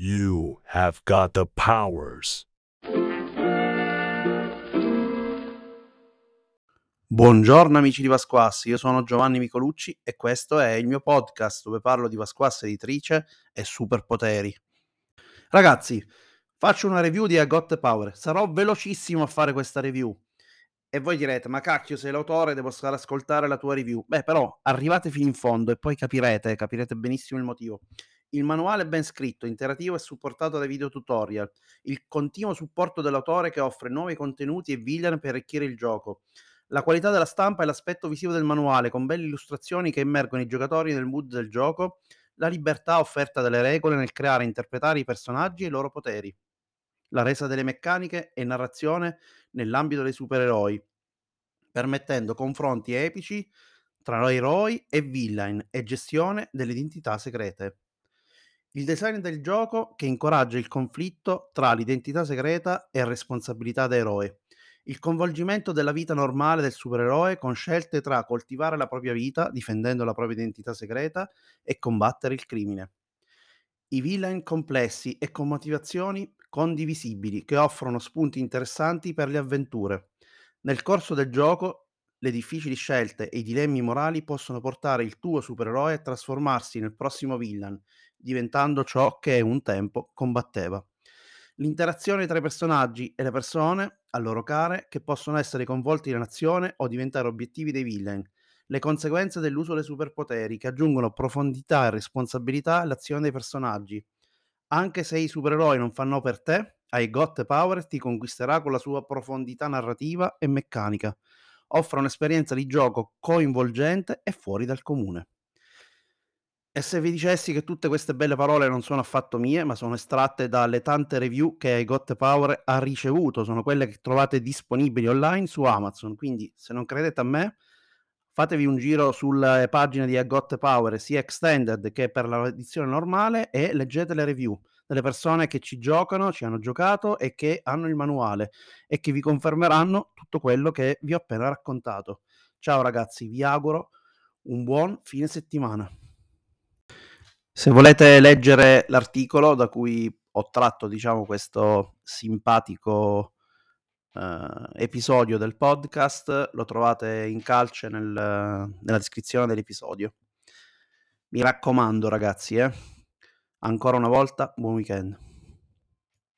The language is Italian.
You have got the powers. Buongiorno amici di Vasquas, io sono Giovanni Micolucci e questo è il mio podcast dove parlo di Vasquas editrice e superpoteri. Ragazzi, faccio una review di I Got the Power, sarò velocissimo a fare questa review. E voi direte, ma cacchio, sei l'autore, devo stare ad ascoltare la tua review. Beh, però arrivate fino in fondo e poi capirete, capirete benissimo il motivo. Il manuale è ben scritto, interattivo e supportato dai video tutorial. Il continuo supporto dell'autore che offre nuovi contenuti e villain per arricchire il gioco la qualità della stampa e l'aspetto visivo del manuale, con belle illustrazioni che immergono i giocatori nel mood del gioco, la libertà offerta dalle regole nel creare e interpretare i personaggi e i loro poteri, la resa delle meccaniche e narrazione nell'ambito dei supereroi, permettendo confronti epici tra eroi e villain e gestione delle identità segrete. Il design del gioco che incoraggia il conflitto tra l'identità segreta e responsabilità da eroe il coinvolgimento della vita normale del supereroe con scelte tra coltivare la propria vita, difendendo la propria identità segreta, e combattere il crimine. I villain complessi e con motivazioni condivisibili che offrono spunti interessanti per le avventure. Nel corso del gioco, le difficili scelte e i dilemmi morali possono portare il tuo supereroe a trasformarsi nel prossimo villain, diventando ciò che un tempo combatteva. L'interazione tra i personaggi e le persone, a loro care, che possono essere coinvolti in azione o diventare obiettivi dei villain. Le conseguenze dell'uso dei superpoteri, che aggiungono profondità e responsabilità all'azione dei personaggi. Anche se i supereroi non fanno per te, I Got Power ti conquisterà con la sua profondità narrativa e meccanica. Offre un'esperienza di gioco coinvolgente e fuori dal comune. E se vi dicessi che tutte queste belle parole non sono affatto mie, ma sono estratte dalle tante review che Got Power ha ricevuto, sono quelle che trovate disponibili online su Amazon. Quindi, se non credete a me, fatevi un giro sulle pagine di Got Power, sia extended che per l'edizione normale, e leggete le review delle persone che ci giocano, ci hanno giocato e che hanno il manuale e che vi confermeranno tutto quello che vi ho appena raccontato. Ciao ragazzi, vi auguro un buon fine settimana. Se volete leggere l'articolo da cui ho tratto, diciamo, questo simpatico uh, episodio del podcast, lo trovate in calce nel, nella descrizione dell'episodio. Mi raccomando, ragazzi, eh? ancora una volta, buon weekend.